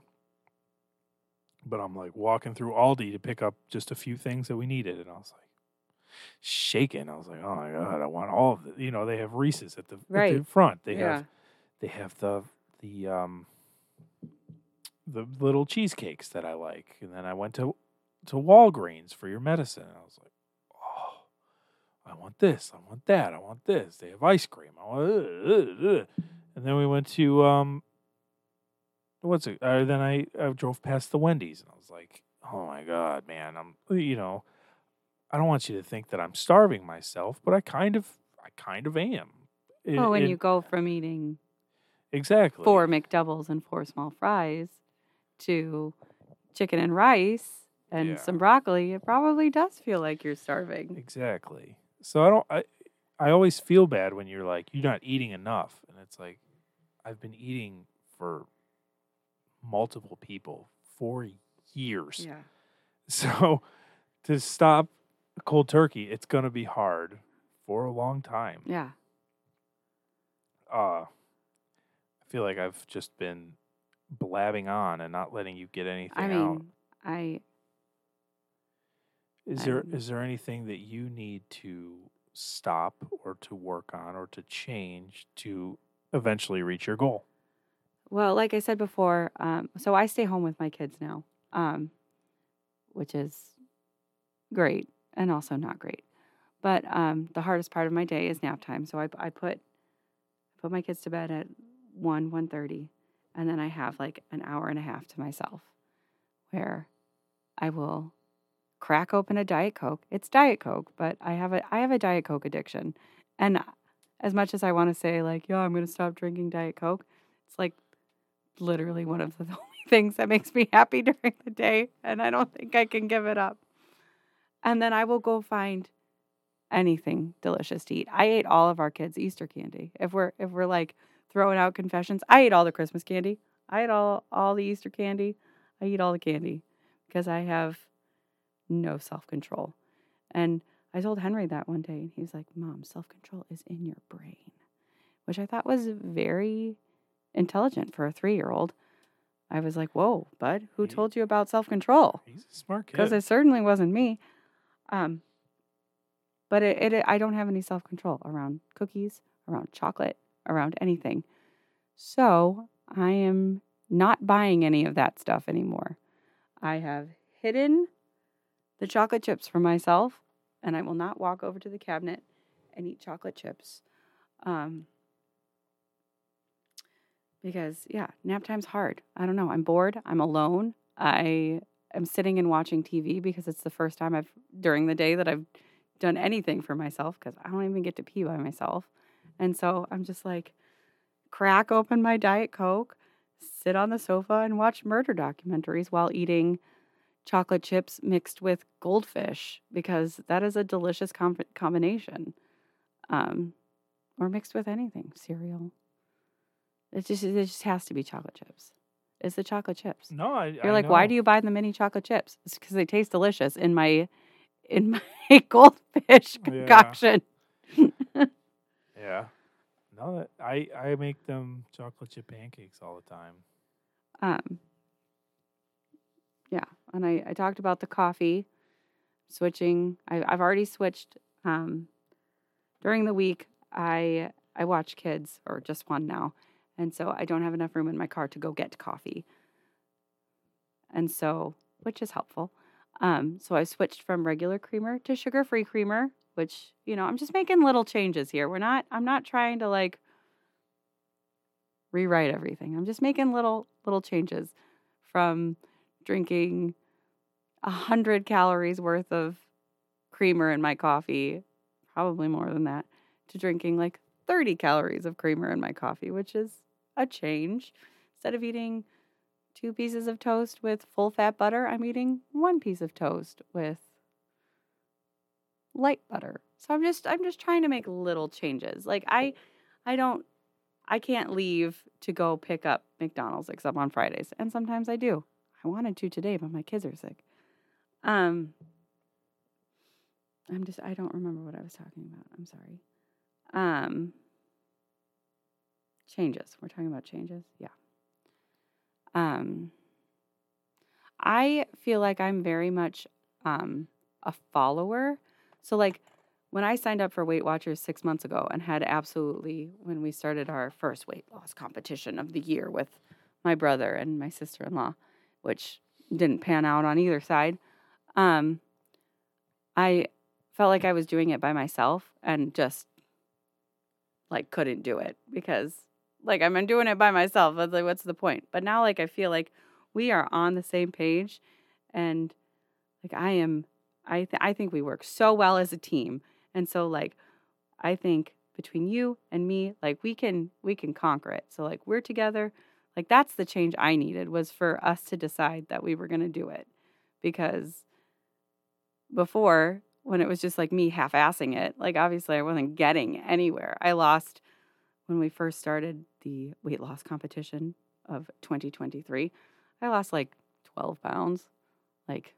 But I'm like walking through Aldi to pick up just a few things that we needed, and I was like shaking. I was like, "Oh my god, I want all of it." You know, they have Reese's at the, at the front. They
yeah.
have they have the the um the little cheesecakes that I like, and then I went to to Walgreens for your medicine, and I was like, "Oh, I want this, I want that, I want this." They have ice cream. I want, uh, uh, uh." and then we went to um, what's it? Uh, then I, I drove past the Wendy's, and I was like, "Oh my god, man! I'm you know, I don't want you to think that I'm starving myself, but I kind of, I kind of am." It-
Oh, when
it-
you go from eating
exactly
four McDoubles and four small fries to chicken and rice and
Yeah.
some broccoli, it probably does feel like you're starving.
Exactly. So I don't I I always feel bad when you're like you're not eating enough and it's like I've been eating for multiple people for years.
Yeah. (laughs)
So to stop cold turkey, it's going to be hard for a long time.
Yeah.
Uh I feel like I've just been blabbing on and not letting you get anything
I
out.
mean, I
Is there
Um,
is there anything that you need to stop or to work on or to change to eventually reach your goal?
Well, like I said before, um, so I stay home with my kids now, um, which is great and also not great. But um, the hardest part of my day is nap time. So I, I put I put my kids to bed at one one thirty, and then I have like an hour and a half to myself, where I will crack open a diet coke. It's diet coke, but I have a I have a diet coke addiction, and as much as I want to say like, yeah, I'm going to stop drinking diet coke, it's like literally one of the (laughs) only things that makes me happy during the day and I don't think I can give it up. And then I will go find anything delicious to eat. I ate all of our kids Easter candy. If we're if we're like throwing out confessions, I ate all the Christmas candy. I ate all all the Easter candy. I eat all the candy because I have no self-control. And I told Henry that one day and he was like, "Mom, self-control is in your brain." Which I thought was very intelligent for a three year old. I was like, whoa, bud, who
Ye-
told you about self control?
He's a smart kid.
Because it certainly wasn't me. Um, but it, it, I don't have any self control around cookies, around chocolate, around anything. So I am not buying any of that stuff anymore. I have hidden the chocolate chips for myself, and I will not walk over to the cabinet and eat chocolate chips. Um, because yeah, nap time's hard. I don't know. I'm bored. I'm alone. I am sitting and watching TV because it's the first time I've during the day that I've done anything for myself because I don't even get to pee by myself. And so I'm just like crack open my diet coke, sit on the sofa and watch murder documentaries while eating chocolate chips mixed with goldfish because that is a delicious com- combination. Um, or mixed with anything, cereal. It just it just has to be chocolate chips. It's the chocolate chips.
no, I,
You're like, why do you buy the mini chocolate chips? It's because they taste delicious in my in my (laughs) goldfish concoction.
Yeah. (laughs) No, I I make them chocolate chip pancakes all the time.
Um, yeah, and I, I talked about the coffee switching. I, I've already switched. Um, during the week, I I watch kids or just one now, and so I don't have enough room in my car to go get coffee. And so, which is helpful. Um, so I switched from regular creamer to sugar-free creamer, which, you know, I'm just making little changes here. We're not I'm not trying to like rewrite everything. I'm just making little little changes from drinking a hundred calories worth of creamer in my coffee, probably more than that, to drinking like 30 calories of creamer in my coffee, which is a change. Instead of eating two pieces of toast with full fat butter, I'm eating one piece of toast with light butter. So I'm just I'm just trying to make little changes. Like I I don't I can't leave to go pick up McDonald's except on Fridays. And sometimes I do. I wanted to today, but my kids are sick. Um I'm just I don't remember what I was talking about. I'm sorry. Um changes. We're talking about changes. Yeah. Um I feel like I'm very much um a follower. So like when I signed up for Weight Watchers 6 months ago and had absolutely when we started our first weight loss competition of the year with my brother and my sister-in-law, which didn't pan out on either side. Um I felt like I was doing it by myself and just like couldn't do it because like I'm doing it by myself. I was like, what's the point? But now like I feel like we are on the same page and like I am I th- I think we work so well as a team. And so like I think between you and me, like we can we can conquer it. So like we're together. Like that's the change I needed was for us to decide that we were going to do it. Because before when it was just like me half assing it, like obviously I wasn't getting anywhere. I lost when we first started the weight loss competition of 2023. I lost like 12 pounds, like,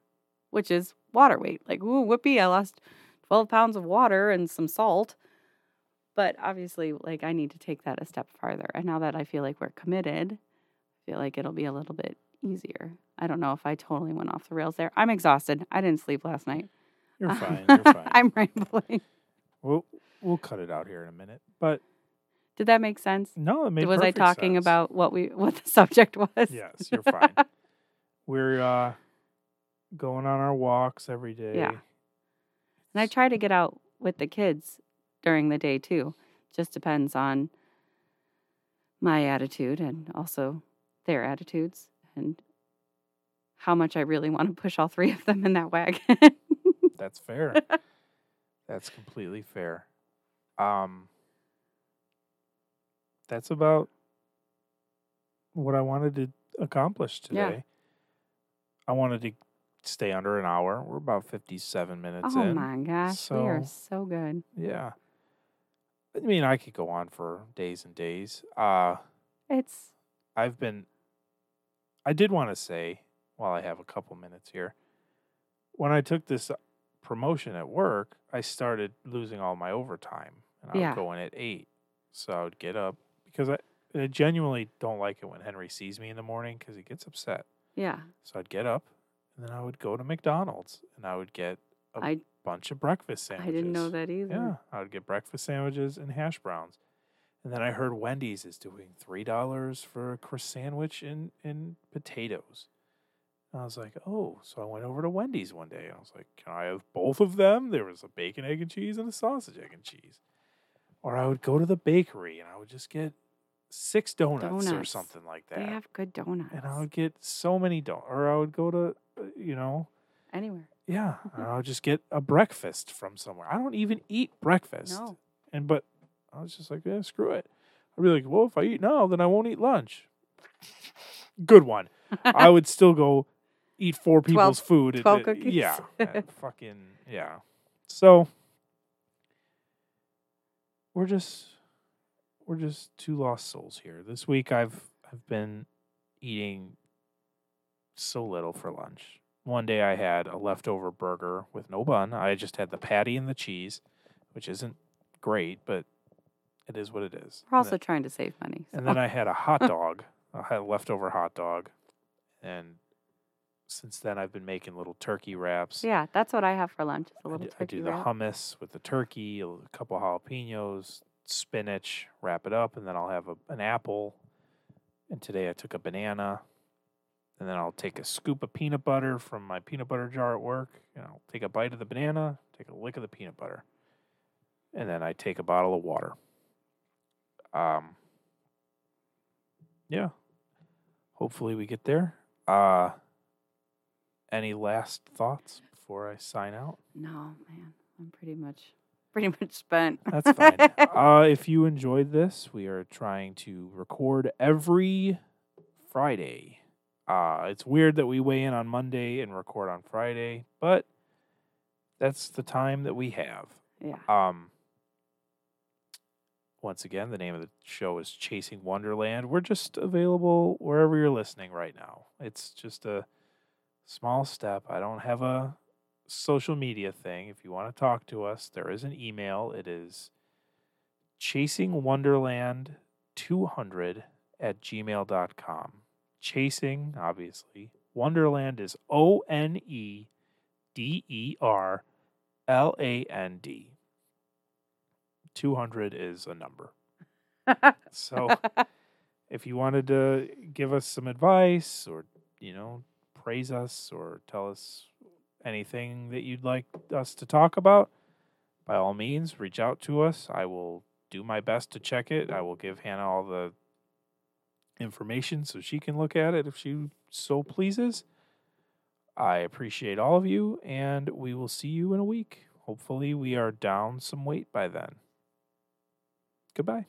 which is water weight. Like, ooh, whoopee, I lost 12 pounds of water and some salt. But obviously, like, I need to take that a step farther. And now that I feel like we're committed, I feel like it'll be a little bit easier. I don't know if I totally went off the rails there. I'm exhausted. I didn't sleep last night.
You're (laughs) fine. You're fine.
I'm rambling.
We'll we'll cut it out here in a minute. But
Did that make sense?
no, it made
was I talking
sense.
about what we what the (laughs) subject was?
Yes, you're fine. (laughs) We're uh going on our walks every day.
Yeah. And I try to get out with the kids during the day too. Just depends on my attitude and also their attitudes and how much I really want to push all three of them in that wagon. (laughs)
That's fair. That's completely fair. Um that's about what I wanted to accomplish today.
Yeah.
today. I wanted to stay under an hour. We're about 57 minutes in.
oh
in.
my gosh, we are
So-
so good.
Yeah. I mean, I could go on for days and days. Uh
It's
I've been I did want to say while I have a couple minutes here when I took this promotion at work, I started losing all my overtime and I
Yeah.
would go in at 8. So I would get up because I, I genuinely don't like it when Henry sees me in the morning cuz he gets upset.
yeah.
So I'd get up and then I would go to McDonald's and I would get a
I-
bunch of breakfast sandwiches.
I didn't know that either.
Yeah, I would get breakfast sandwiches and hash browns. And then I heard Wendy's is doing three dollars for a crisp sandwich and, and potatoes. And I was like, oh, so I went over to Wendy's one day. and I was like, can I have both of them? There was a bacon, egg, and cheese and a sausage, egg, and cheese. Or I would go to the bakery and I would just get six donuts, or something like that.
They have good donuts.
and I would get so many donuts. Or I would go to, you know,
Anywhere.
yeah, (laughs) I'll just get a breakfast from somewhere. I don't even eat breakfast.
No.
And but I was just like, yeah, screw it. I'd be like, well, if I eat now, then I won't eat lunch. Good one. (laughs) I would still go eat four people's food.
12
the-
cookies.
Yeah. (laughs) fucking yeah. So we're just we're just two lost souls here. This week I've I've been eating so little for lunch. One day I had a leftover burger with no bun. I just had the patty and the cheese, which isn't great, but it is what it is.
We're also trying to save money.
and then I had a hot (laughs) dog. I had a leftover hot dog. And since then, I've been making little turkey wraps.
yeah, that's what I have for lunch. It's a
I
little
do, I
turkey
do the
wrap.
hummus with the turkey, a couple jalapenos, spinach, wrap it up, and then I'll have a, an apple. And today I took a banana. And then I'll take a scoop of peanut butter from my peanut butter jar at work. And I'll take a bite of the banana, take a lick of the peanut butter, and then I take a bottle of water. Um, yeah. Hopefully we get there. Uh, any last thoughts before I sign out?
No, man. I'm pretty much (laughs) pretty much spent.
That's fine. (laughs) uh, if you enjoyed this, we are trying to record every Friday. Uh, it's weird that we weigh in on Monday and record on Friday, but that's the time that we have.
yeah.
Um, once again, the name of the show is Chasing Onederland. We're just available wherever you're listening right now. It's just a small step. I don't have a social media thing. If you want to talk to us, there is an email. It is chasingonederland200 at gmail.com. Chasing, obviously. Onederland is O N E D E R L A N D. 200 is a number. (laughs) So if you wanted to give us some advice or, you know, praise us or tell us anything that you'd like us to talk about, by all means, reach out to us. I will do my best to check it. I will give Hannah all the information so she can look at it if she so pleases. I appreciate all of you, and we will see you in a week. Hopefully, we are down some weight by then. Goodbye.